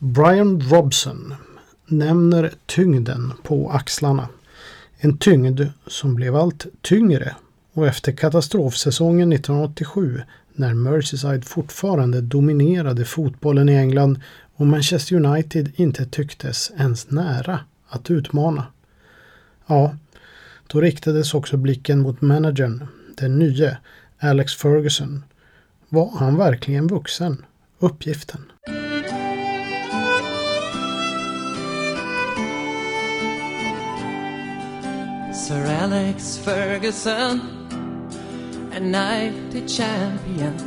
Brian Robson nämner tyngden på axlarna. En tyngd som blev allt tyngre och efter katastrofsäsongen 1987 när Merseyside fortfarande dominerade fotbollen i England och Manchester United inte tycktes ens nära att utmana. Ja, då riktades också blicken mot managern, den nye Alex Ferguson. Var han verkligen vuxen uppgiften? Sir Alex Ferguson, a United champion.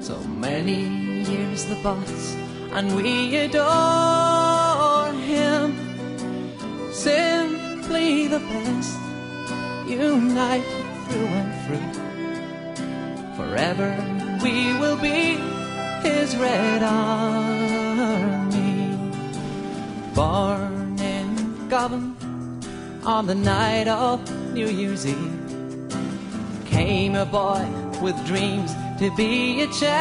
So many years the boss, and we adore him. Simply the best, united through and through. Forever we will be his red army. Born in Govan on the night of New Year's Eve. Came a boy with dreams to be a champion.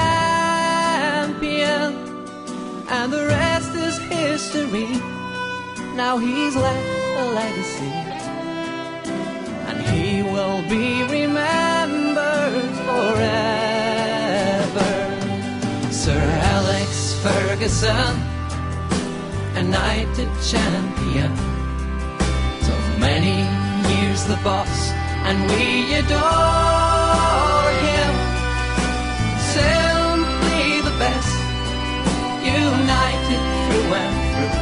And the rest is history. Now he's left a legacy. And he will be remembered forever. Sir Alex Ferguson a knighted champion is the boss, and we adore him. Simply the best, united through and through.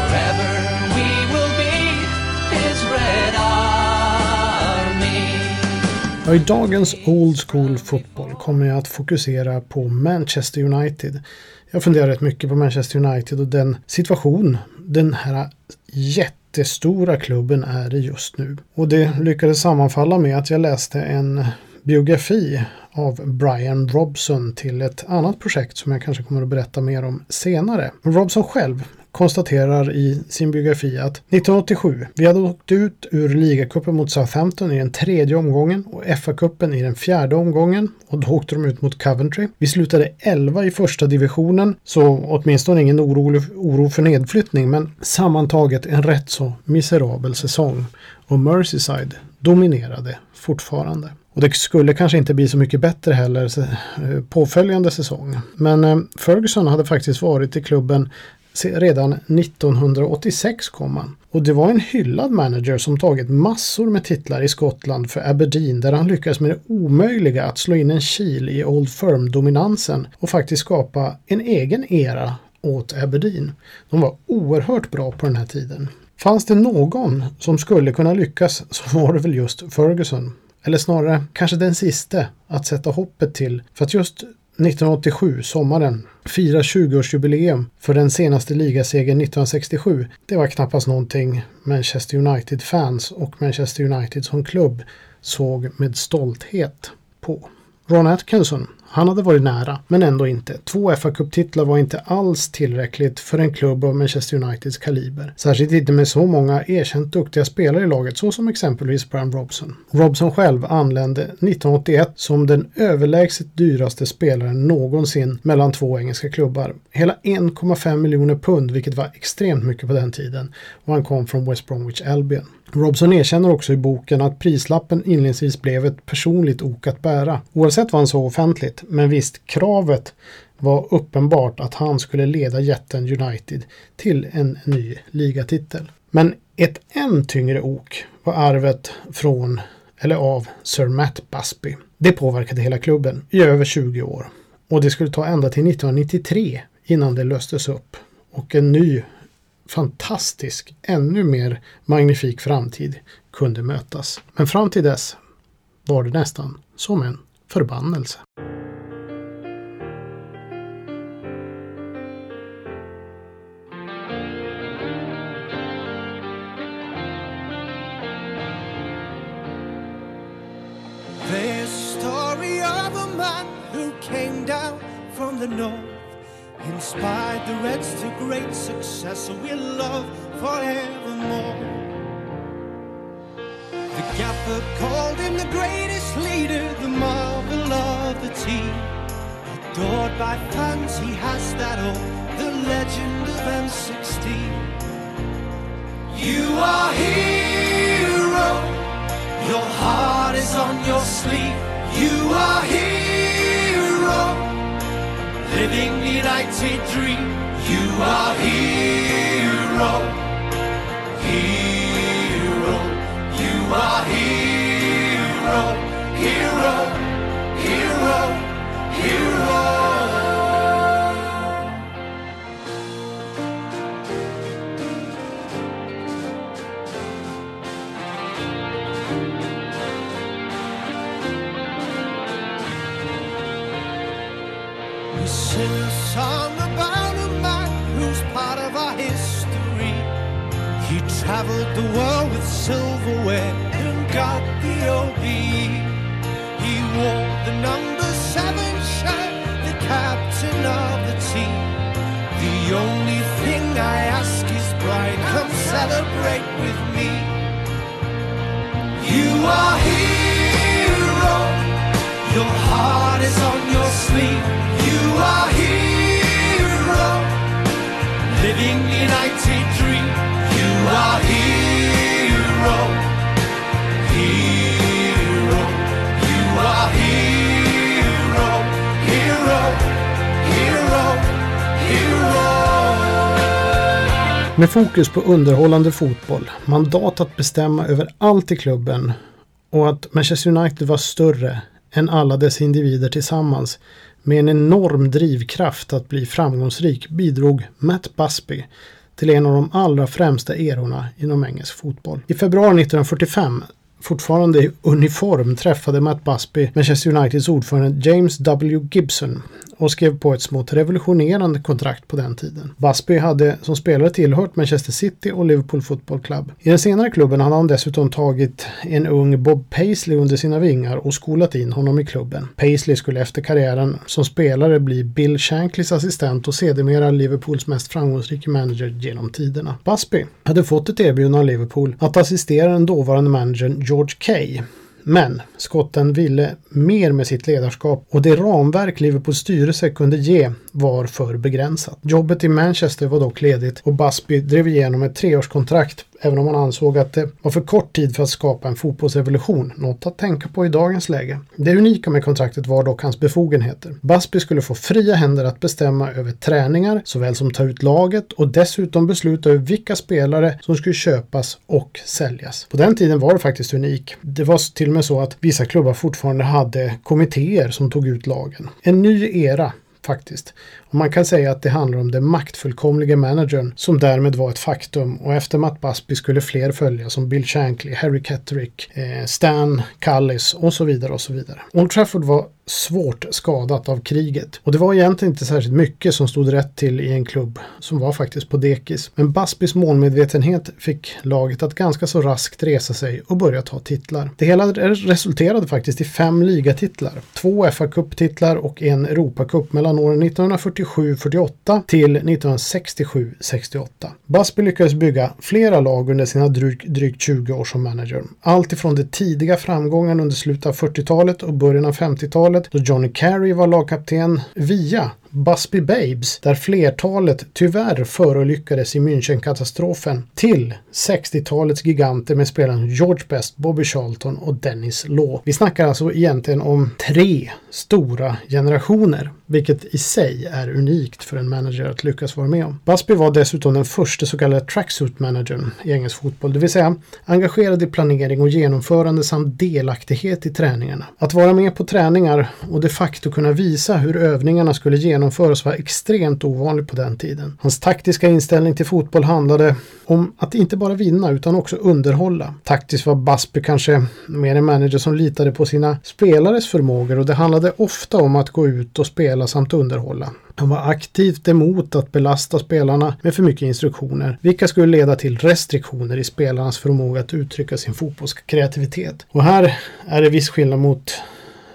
Forever we will be his red army. I dagens Old School Football kommer jag att fokusera på Manchester United. Jag funderar rätt mycket på Manchester United och den situation den här jätte jättestora klubben är det just nu. Och det lyckades sammanfalla med att jag läste en biografi av Brian Robson till ett annat projekt som jag kanske kommer att berätta mer om senare. Robson själv konstaterar i sin biografi att 1987, vi hade åkt ut ur ligacupen mot Southampton i den tredje omgången och FA-cupen i den fjärde omgången och då åkte de ut mot Coventry. Vi slutade 11 i första divisionen, så åtminstone ingen oro, oro för nedflyttning, men sammantaget en rätt så miserabel säsong. Och Merseyside dominerade fortfarande. Och det skulle kanske inte bli så mycket bättre heller eh, påföljande säsong. Men eh, Ferguson hade faktiskt varit i klubben redan 1986 kom han. Och det var en hyllad manager som tagit massor med titlar i Skottland för Aberdeen där han lyckades med det omöjliga att slå in en kil i Old Firm-dominansen och faktiskt skapa en egen era åt Aberdeen. De var oerhört bra på den här tiden. Fanns det någon som skulle kunna lyckas så var det väl just Ferguson. Eller snarare kanske den siste att sätta hoppet till. För att just 1987, sommaren, fira 20-årsjubileum för den senaste ligasegern 1967. Det var knappast någonting Manchester United-fans och Manchester United som klubb såg med stolthet på. Ron Atkinson, han hade varit nära, men ändå inte. Två fa Cup-titlar var inte alls tillräckligt för en klubb av Manchester Uniteds kaliber. Särskilt inte med så många erkänt duktiga spelare i laget, så som exempelvis Brian Robson. Robson själv anlände 1981 som den överlägset dyraste spelaren någonsin mellan två engelska klubbar. Hela 1,5 miljoner pund, vilket var extremt mycket på den tiden. Och han kom från West Bromwich Albion. Robson erkänner också i boken att prislappen inledningsvis blev ett personligt ok att bära. Oavsett vad han sa offentligt, men visst, kravet var uppenbart att han skulle leda jätten United till en ny ligatitel. Men ett än tyngre ok var arvet från, eller av, Sir Matt Busby. Det påverkade hela klubben i över 20 år. Och det skulle ta ända till 1993 innan det löstes upp och en ny fantastisk, ännu mer magnifik framtid kunde mötas. Men fram till dess var det nästan som en förbannelse. Inspired the Reds to great success, we'll love forevermore. The gaffer called him the greatest leader, the marvel of the team. Adored by fans, he has that all, the legend of M16. You are hero, your heart is on your sleeve. You are hero, living the united dream. You are hero, hero, you are hero, hero, hero, hero. A song about a man who's part of our history. He traveled the world with silverware and got the OBE. He wore the number seven shirt, the captain of the team. The only thing I ask is, bride, come celebrate with me. You are hero, your heart is on your sleeve. Med fokus på underhållande fotboll, mandat att bestämma över allt i klubben och att Manchester United var större än alla dess individer tillsammans med en enorm drivkraft att bli framgångsrik bidrog Matt Busby till en av de allra främsta erorna inom engelsk fotboll. I februari 1945 Fortfarande i uniform träffade Matt Busby Manchester Uniteds ordförande James W. Gibson och skrev på ett smått revolutionerande kontrakt på den tiden. Busby hade som spelare tillhört Manchester City och Liverpool Football Club. I den senare klubben hade han dessutom tagit en ung Bob Paisley under sina vingar och skolat in honom i klubben. Paisley skulle efter karriären som spelare bli Bill Shankleys assistent och sedermera Liverpools mest framgångsrika manager genom tiderna. Busby hade fått ett erbjudande av Liverpool att assistera den dåvarande managern George Kay men skotten ville mer med sitt ledarskap och det ramverk Liverpools styrelse kunde ge var för begränsat. Jobbet i Manchester var dock ledigt och Busby drev igenom ett treårskontrakt även om han ansåg att det var för kort tid för att skapa en fotbollsrevolution, något att tänka på i dagens läge. Det unika med kontraktet var dock hans befogenheter. Busby skulle få fria händer att bestämma över träningar såväl som ta ut laget och dessutom besluta över vilka spelare som skulle köpas och säljas. På den tiden var det faktiskt unik. Det var till och med så att vissa klubbar fortfarande hade kommittéer som tog ut lagen. En ny era faktiskt. Och man kan säga att det handlar om den maktfullkomlige managern som därmed var ett faktum och efter Matt Busby skulle fler följa som Bill Shankly, Harry Ketterick, eh, Stan Cullis och så vidare och så vidare. Old Trafford var svårt skadat av kriget och det var egentligen inte särskilt mycket som stod rätt till i en klubb som var faktiskt på dekis. Men Busbys målmedvetenhet fick laget att ganska så raskt resa sig och börja ta titlar. Det hela resulterade faktiskt i fem ligatitlar, två fa Cup-titlar och en Europacup mellan åren 1947-48 till 1967-68. Busby lyckades bygga flera lag under sina drygt, drygt 20 år som manager. Allt ifrån de tidiga framgångarna under slutet av 40-talet och början av 50-talet då Johnny Carey var lagkapten via Busby Babes, där flertalet tyvärr förolyckades i Münchenkatastrofen, till 60-talets giganter med spelarna George Best, Bobby Charlton och Dennis Law. Vi snackar alltså egentligen om tre stora generationer, vilket i sig är unikt för en manager att lyckas vara med om. Busby var dessutom den första så kallade tracksuit-managern i engelsk fotboll, det vill säga engagerad i planering och genomförande samt delaktighet i träningarna. Att vara med på träningar och de facto kunna visa hur övningarna skulle genomföras genomföras var extremt ovanlig på den tiden. Hans taktiska inställning till fotboll handlade om att inte bara vinna utan också underhålla. Taktiskt var Busby kanske mer en manager som litade på sina spelares förmågor och det handlade ofta om att gå ut och spela samt underhålla. Han var aktivt emot att belasta spelarna med för mycket instruktioner, vilka skulle leda till restriktioner i spelarnas förmåga att uttrycka sin fotbollskreativitet. Och här är det viss skillnad mot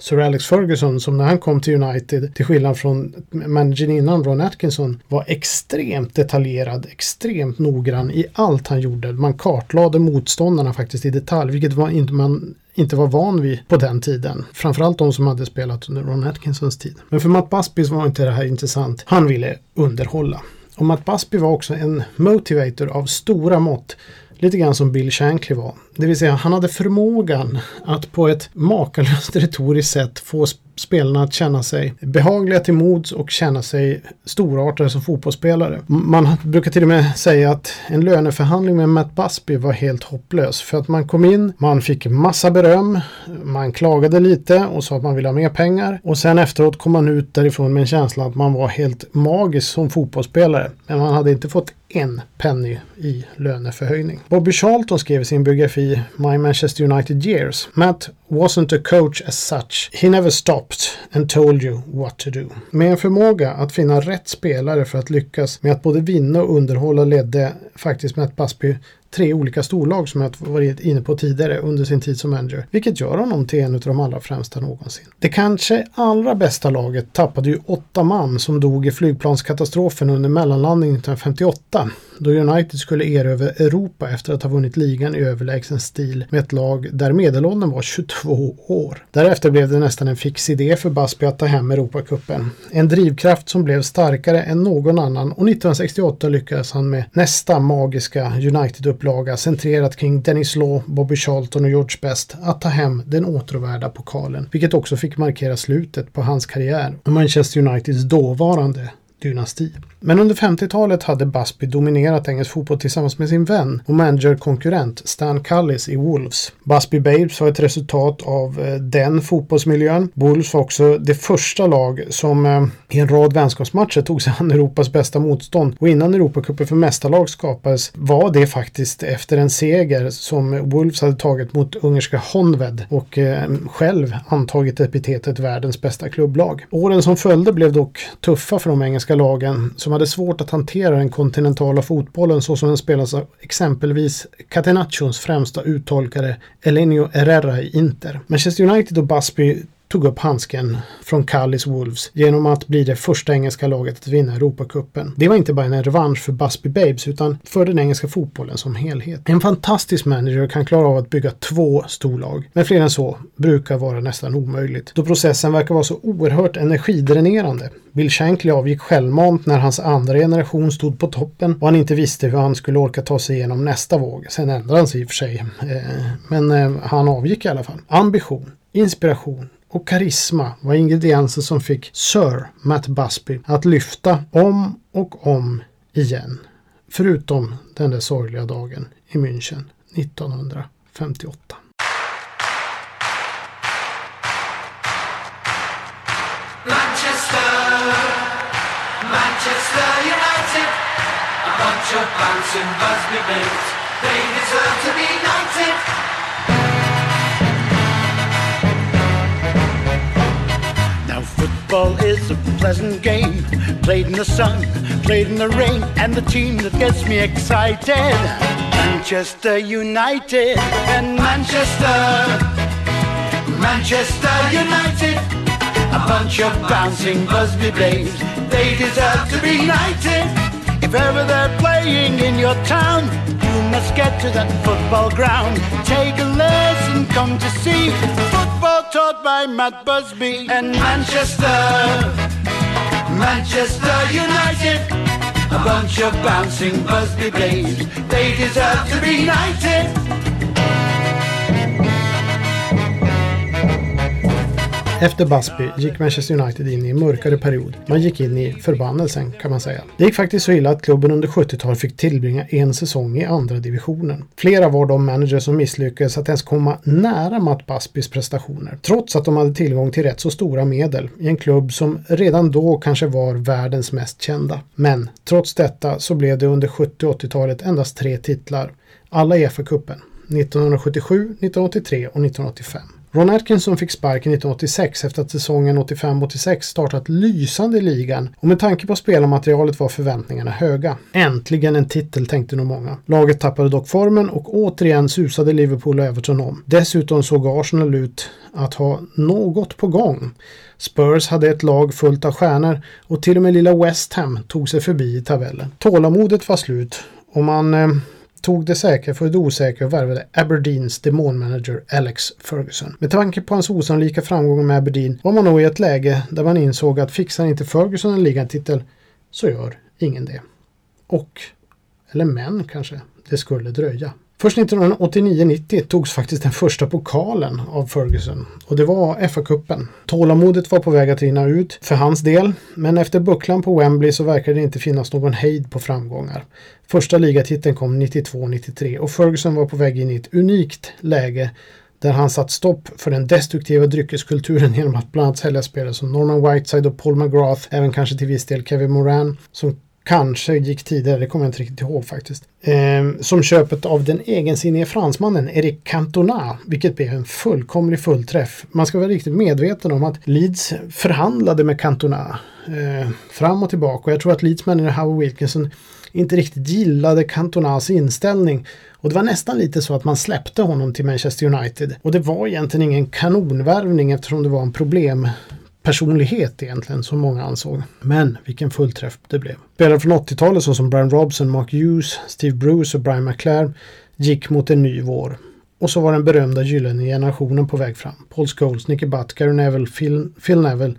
Sir Alex Ferguson som när han kom till United, till skillnad från managern innan Ron Atkinson, var extremt detaljerad, extremt noggrann i allt han gjorde. Man kartlade motståndarna faktiskt i detalj, vilket var inte man inte var van vid på den tiden. Framförallt de som hade spelat under Ron Atkinsons tid. Men för Matt Busby var inte det här intressant. Han ville underhålla. Och Matt Busby var också en motivator av stora mått. Lite grann som Bill Shankly var. Det vill säga han hade förmågan att på ett makalöst retoriskt sätt få spelarna att känna sig behagliga till mods och känna sig storartade som fotbollsspelare. Man brukar till och med säga att en löneförhandling med Matt Busby var helt hopplös. För att man kom in, man fick massa beröm, man klagade lite och sa att man ville ha mer pengar. Och sen efteråt kom man ut därifrån med en känsla att man var helt magisk som fotbollsspelare. Men man hade inte fått en penny i löneförhöjning. Bobby Charlton skrev i sin biografi My Manchester United Years. Matt wasn't a coach as such. He never stopped and told you what to do. Med en förmåga att finna rätt spelare för att lyckas med att både vinna och underhålla ledde faktiskt Matt Busby tre olika storlag som jag varit inne på tidigare under sin tid som manager. Vilket gör honom till en av de allra främsta någonsin. Det kanske allra bästa laget tappade ju åtta man som dog i flygplanskatastrofen under mellanlandningen 1958 då United skulle erövra Europa efter att ha vunnit ligan i överlägsen stil med ett lag där medelåldern var 22 år. Därefter blev det nästan en fix idé för Busby att ta hem Europacupen. En drivkraft som blev starkare än någon annan och 1968 lyckades han med nästa magiska United-upplaga centrerat kring Dennis Law, Bobby Charlton och George Best att ta hem den åtråvärda pokalen, vilket också fick markera slutet på hans karriär och Manchester Uniteds dåvarande dynasti. Men under 50-talet hade Busby dominerat engelsk fotboll tillsammans med sin vän och managerkonkurrent Stan Cullis i Wolves. Busby Babes var ett resultat av eh, den fotbollsmiljön. Wolves var också det första lag som eh, i en rad vänskapsmatcher tog sig an Europas bästa motstånd och innan Europacupen för mästarlag skapades var det faktiskt efter en seger som Wolves hade tagit mot ungerska Honved och eh, själv antagit epitetet världens bästa klubblag. Åren som följde blev dock tuffa för de engelska lagen som hade svårt att hantera den kontinentala fotbollen så som den spelas av exempelvis Catenaccios främsta uttolkare Elenio Herrera i Inter. Manchester United och Busby tog upp handsken från Callis Wolves genom att bli det första engelska laget att vinna Europacupen. Det var inte bara en revansch för Busby Babes utan för den engelska fotbollen som helhet. En fantastisk manager kan klara av att bygga två storlag, men fler än så brukar vara nästan omöjligt då processen verkar vara så oerhört energidränerande. Bill Shankly avgick självmant när hans andra generation stod på toppen och han inte visste hur han skulle orka ta sig igenom nästa våg. Sen ändrade han sig i och för sig, eh, men eh, han avgick i alla fall. Ambition, inspiration och karisma var ingredienser som fick Sir Matt Busby att lyfta om och om igen. Förutom den där sorgliga dagen i München 1958. Manchester, Manchester United A bunch of bouncing Busby babes They deserve to be knighted Football is a pleasant game, played in the sun, played in the rain, and the team that gets me excited. Manchester United and Manchester, Manchester United, a bunch of bouncing Busby Blades, They deserve to be knighted. If ever they're playing in your town, you must get to that football ground. Take a lesson, come to see football taught by Matt Busby and Manchester. Manchester United. A bunch of bouncing Busby babes. They deserve to be knighted. Efter Busby gick Manchester United in i en mörkare period. Man gick in i förbannelsen kan man säga. Det gick faktiskt så illa att klubben under 70-talet fick tillbringa en säsong i andra divisionen. Flera var de managers som misslyckades att ens komma nära Matt Busbys prestationer. Trots att de hade tillgång till rätt så stora medel i en klubb som redan då kanske var världens mest kända. Men trots detta så blev det under 70 och 80-talet endast tre titlar. Alla i FA-cupen. 1977, 1983 och 1985. Ron Atkinson fick sparken 1986 efter att säsongen 85-86 startat lysande i ligan och med tanke på spelarmaterialet var förväntningarna höga. Äntligen en titel tänkte nog många. Laget tappade dock formen och återigen susade Liverpool och Everton om. Dessutom såg Arsenal ut att ha något på gång. Spurs hade ett lag fullt av stjärnor och till och med lilla West Ham tog sig förbi i tabellen. Tålamodet var slut och man eh, tog det säkra för det osäkra och värvade Aberdeens demonmanager Alex Ferguson. Med tanke på hans osannolika framgångar med Aberdeen var man nog i ett läge där man insåg att fixar inte Ferguson en ligatitel så gör ingen det. Och, eller men kanske, det skulle dröja. Först 1989-90 togs faktiskt den första pokalen av Ferguson och det var FA-cupen. Tålamodet var på väg att rinna ut för hans del, men efter bucklan på Wembley så verkade det inte finnas någon hejd på framgångar. Första ligatiteln kom 92-93 och Ferguson var på väg in i ett unikt läge där han satt stopp för den destruktiva dryckeskulturen genom att bland annat sälja spelare som Norman Whiteside och Paul McGrath, även kanske till viss del Kevin Moran, som kanske gick tidigare, det kommer jag inte riktigt ihåg faktiskt. Eh, som köpet av den egensinnige fransmannen Eric Cantona, vilket blev en fullkomlig fullträff. Man ska vara riktigt medveten om att Leeds förhandlade med Cantona eh, fram och tillbaka och jag tror att Leeds manager Howard Wilkinson inte riktigt gillade Cantonas inställning. Och det var nästan lite så att man släppte honom till Manchester United. Och det var egentligen ingen kanonvärvning eftersom det var en problem personlighet egentligen, som många ansåg. Men vilken fullträff det blev. Spelare från 80-talet såsom Brian Robson, Mark Hughes, Steve Bruce och Brian McClare gick mot en ny vår. Och så var den berömda gyllene generationen på väg fram. Paul Scholes, Nicky Butt, Gary Neville, Phil, Phil Neville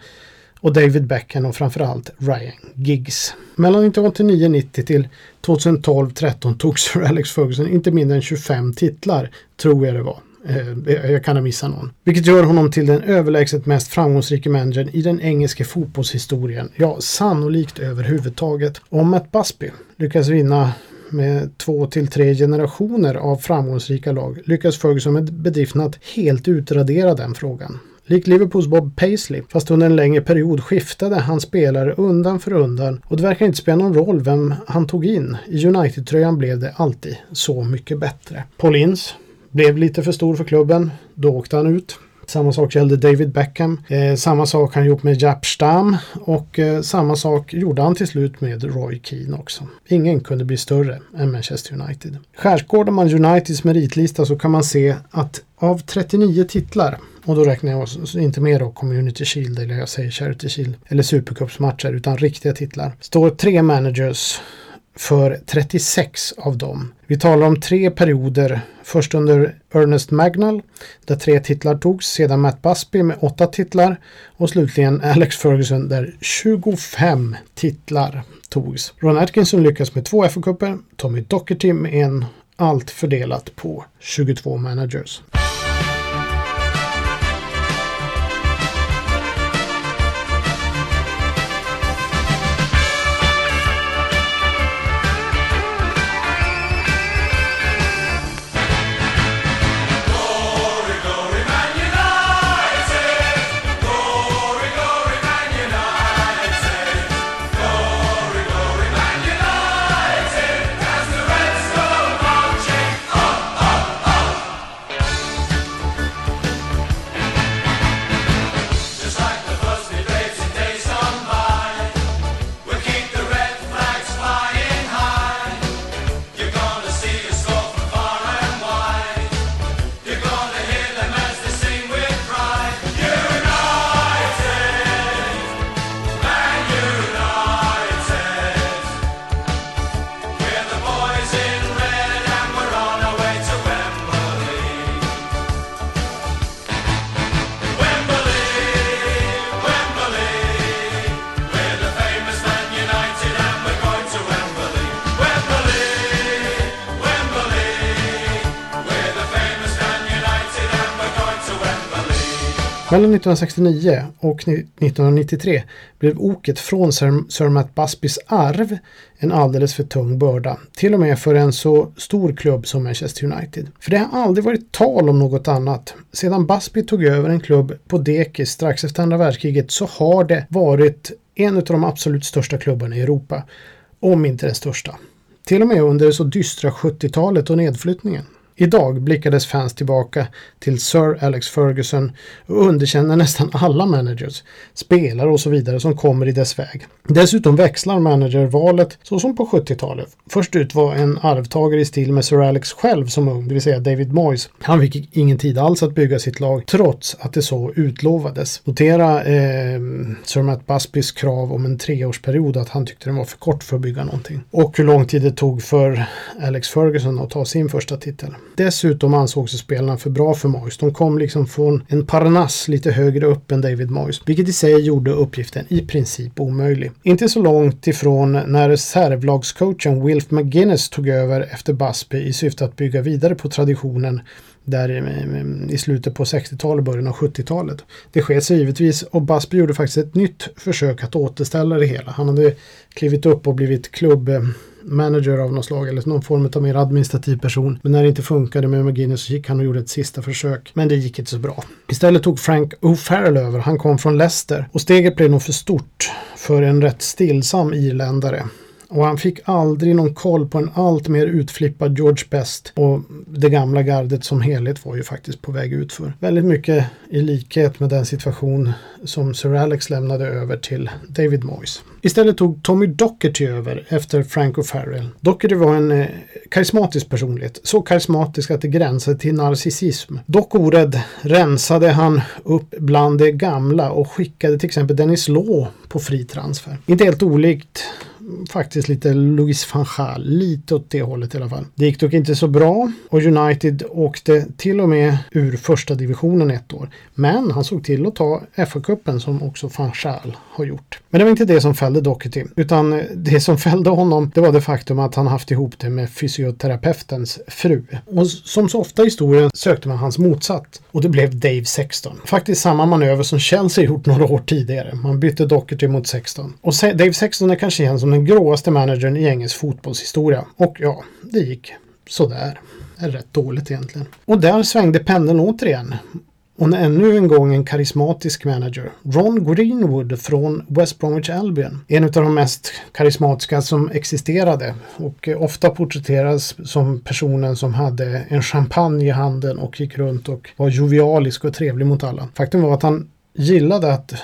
och David Beckham och framförallt Ryan Giggs. Mellan 1989-90 till 2012-13 tog Sir Alex Ferguson inte mindre än 25 titlar, tror jag det var. Eh, jag kan ha missat någon. Vilket gör honom till den överlägset mest framgångsrika managern i den engelska fotbollshistorien. Ja, sannolikt överhuvudtaget. Om Matt Busby lyckas vinna med två till tre generationer av framgångsrika lag lyckas Ferguson med bedriften att helt utradera den frågan. Likt Liverpools Bob Paisley, fast under en längre period skiftade han spelare undan för undan och det verkar inte spela någon roll vem han tog in. I United-tröjan blev det alltid så mycket bättre. Paul Ince blev lite för stor för klubben. Då åkte han ut. Samma sak gällde David Beckham. Eh, samma sak han gjort med Japp Stam och eh, samma sak gjorde han till slut med Roy Keane också. Ingen kunde bli större än Manchester United. Skärskådar man Uniteds meritlista så kan man se att av 39 titlar och då räknar jag inte med då Community Shield eller jag säger Charity Shield eller Supercupsmatcher utan riktiga titlar. Står tre managers för 36 av dem. Vi talar om tre perioder. Först under Ernest Magnall där tre titlar togs, sedan Matt Busby med åtta titlar och slutligen Alex Ferguson där 25 titlar togs. Ron Atkinson lyckas med två FA-cuper, Tommy Docherty med en, allt fördelat på 22 managers. Mellan 1969 och 1993 blev oket från Sir, Sir Matt Busbys arv en alldeles för tung börda. Till och med för en så stor klubb som Manchester United. För det har aldrig varit tal om något annat. Sedan Busby tog över en klubb på dekis strax efter andra världskriget så har det varit en av de absolut största klubbarna i Europa. Om inte den största. Till och med under det så dystra 70-talet och nedflyttningen. Idag blickades fans tillbaka till Sir Alex Ferguson och underkänner nästan alla managers, spelare och så vidare som kommer i dess väg. Dessutom växlar managervalet så som på 70-talet. Först ut var en arvtagare i stil med Sir Alex själv som ung, det vill säga David Moyes. Han fick ingen tid alls att bygga sitt lag trots att det så utlovades. Notera eh, Sir Matt Busbys krav om en treårsperiod att han tyckte den var för kort för att bygga någonting. Och hur lång tid det tog för Alex Ferguson att ta sin första titel. Dessutom ansåg sig spelarna för bra för Moyes. De kom liksom från en Parnass lite högre upp än David Moyes, vilket i sig gjorde uppgiften i princip omöjlig. Inte så långt ifrån när reservlagscoachen Wilf McGuinness tog över efter Busby i syfte att bygga vidare på traditionen där i slutet på 60-talet, och början av 70-talet. Det skedde sig givetvis och Busby gjorde faktiskt ett nytt försök att återställa det hela. Han hade klivit upp och blivit klubb... Eh, manager av något slag eller någon form av mer administrativ person. Men när det inte funkade med McGinnis så gick han och gjorde ett sista försök. Men det gick inte så bra. Istället tog Frank O'Farrell över. Han kom från Leicester och steget blev nog för stort för en rätt stillsam irländare. Och han fick aldrig någon koll på en allt mer utflippad George Best och det gamla gardet som helhet var ju faktiskt på väg ut för. Väldigt mycket i likhet med den situation som Sir Alex lämnade över till David Moyes. Istället tog Tommy Docherty över efter Frank O'Farrell. Docherty var en eh, karismatisk personlighet, så karismatisk att det gränsade till narcissism. Dock orädd rensade han upp bland det gamla och skickade till exempel Dennis Law på fri transfer. Inte helt olikt faktiskt lite Louis van Gaal, lite åt det hållet i alla fall. Det gick dock inte så bra och United åkte till och med ur första divisionen ett år. Men han såg till att ta FA-cupen som också van Gaal har gjort. Men det var inte det som fällde Doherty, utan det som fällde honom det var det faktum att han haft ihop det med fysioterapeutens fru. Och som så ofta i historien sökte man hans motsatt och det blev Dave 16. Faktiskt samma manöver som Chelsea gjort några år tidigare. Man bytte Doherty mot 16. Och Dave 16 är kanske igen som den gråaste managern i engelsk fotbollshistoria. Och ja, det gick sådär. Rätt dåligt egentligen. Och där svängde pendeln återigen. Och ännu en gång en karismatisk manager. Ron Greenwood från West Bromwich Albion. En av de mest karismatiska som existerade. Och ofta porträtteras som personen som hade en champagne i handen och gick runt och var jovialisk och trevlig mot alla. Faktum var att han gillade att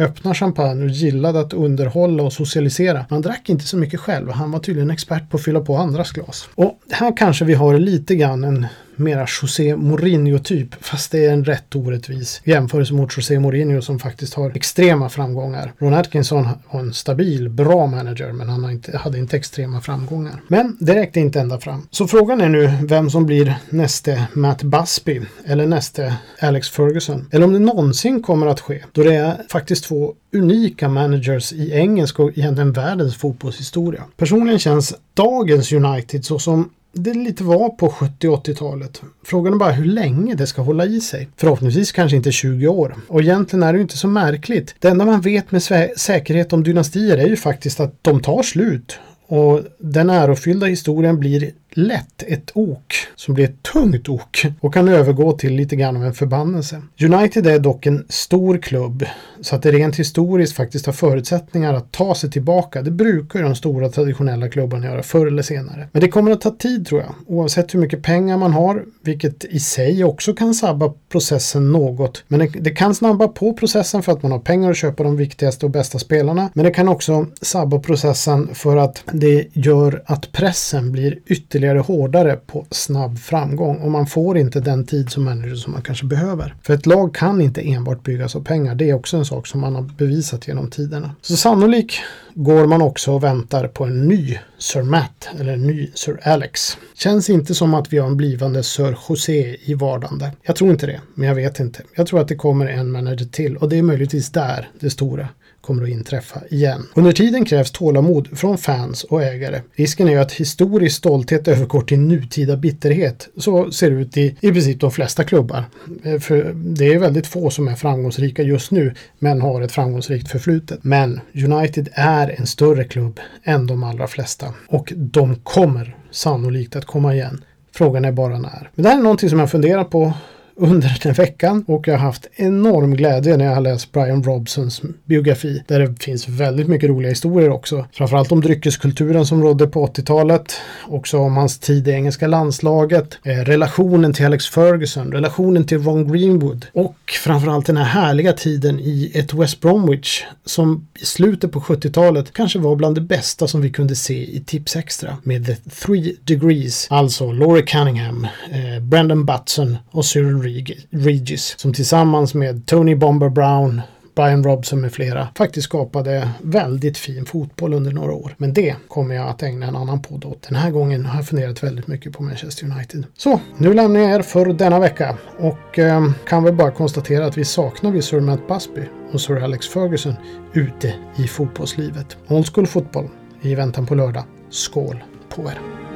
öppna champagne och gillade att underhålla och socialisera. Han drack inte så mycket själv. Han var tydligen expert på att fylla på andras glas. Och här kanske vi har lite grann en mera José Mourinho-typ. Fast det är en rätt orättvis jämförelse mot José Mourinho som faktiskt har extrema framgångar. Ron Atkinson var en stabil, bra manager men han inte, hade inte extrema framgångar. Men det räckte inte ända fram. Så frågan är nu vem som blir näste Matt Busby eller näste Alex Ferguson. Eller om det någonsin kommer att ske. Då det är faktiskt två unika managers i engelsk och egentligen världens fotbollshistoria. Personligen känns dagens United så som det lite var på 70 80-talet. Frågan är bara hur länge det ska hålla i sig. Förhoppningsvis kanske inte 20 år. Och egentligen är det ju inte så märkligt. Det enda man vet med säkerhet om dynastier är ju faktiskt att de tar slut. Och den ärofyllda historien blir lätt ett ok som blir ett tungt ok och kan övergå till lite grann av en förbannelse. United är dock en stor klubb så att det rent historiskt faktiskt har förutsättningar att ta sig tillbaka. Det brukar de stora traditionella klubbarna göra förr eller senare. Men det kommer att ta tid tror jag, oavsett hur mycket pengar man har, vilket i sig också kan sabba processen något. Men det, det kan snabba på processen för att man har pengar att köpa de viktigaste och bästa spelarna. Men det kan också sabba processen för att det gör att pressen blir ytterligare ytterligare hårdare på snabb framgång och man får inte den tid som manager som man kanske behöver. För ett lag kan inte enbart byggas av pengar. Det är också en sak som man har bevisat genom tiderna. Så sannolikt går man också och väntar på en ny Sir Matt eller en ny Sir Alex. Känns inte som att vi har en blivande Sir José i vardande. Jag tror inte det, men jag vet inte. Jag tror att det kommer en manager till och det är möjligtvis där det stora kommer att inträffa igen. Under tiden krävs tålamod från fans och ägare. Risken är ju att historisk stolthet övergår till nutida bitterhet. Så ser det ut i, i princip de flesta klubbar. Eh, för det är väldigt få som är framgångsrika just nu, men har ett framgångsrikt förflutet. Men United är en större klubb än de allra flesta och de kommer sannolikt att komma igen. Frågan är bara när. Men det här är någonting som jag funderar på under den veckan och jag har haft enorm glädje när jag har läst Brian Robsons biografi där det finns väldigt mycket roliga historier också. Framförallt om dryckeskulturen som rådde på 80-talet, också om hans tid i engelska landslaget, eh, relationen till Alex Ferguson, relationen till Ron Greenwood och framförallt den här härliga tiden i ett West Bromwich som i slutet på 70-talet kanske var bland det bästa som vi kunde se i Tips Extra med The Three Degrees, alltså Laurie Cunningham, eh, Brendan Butson och Cyril Regis som tillsammans med Tony Bomber Brown Brian Robson med flera faktiskt skapade väldigt fin fotboll under några år. Men det kommer jag att ägna en annan podd åt. Den här gången har jag funderat väldigt mycket på Manchester United. Så, nu lämnar jag er för denna vecka och eh, kan väl bara konstatera att vi saknar vi Sir Matt Busby och Sir Alex Ferguson ute i fotbollslivet. Old School Fotboll i väntan på lördag. Skål på er!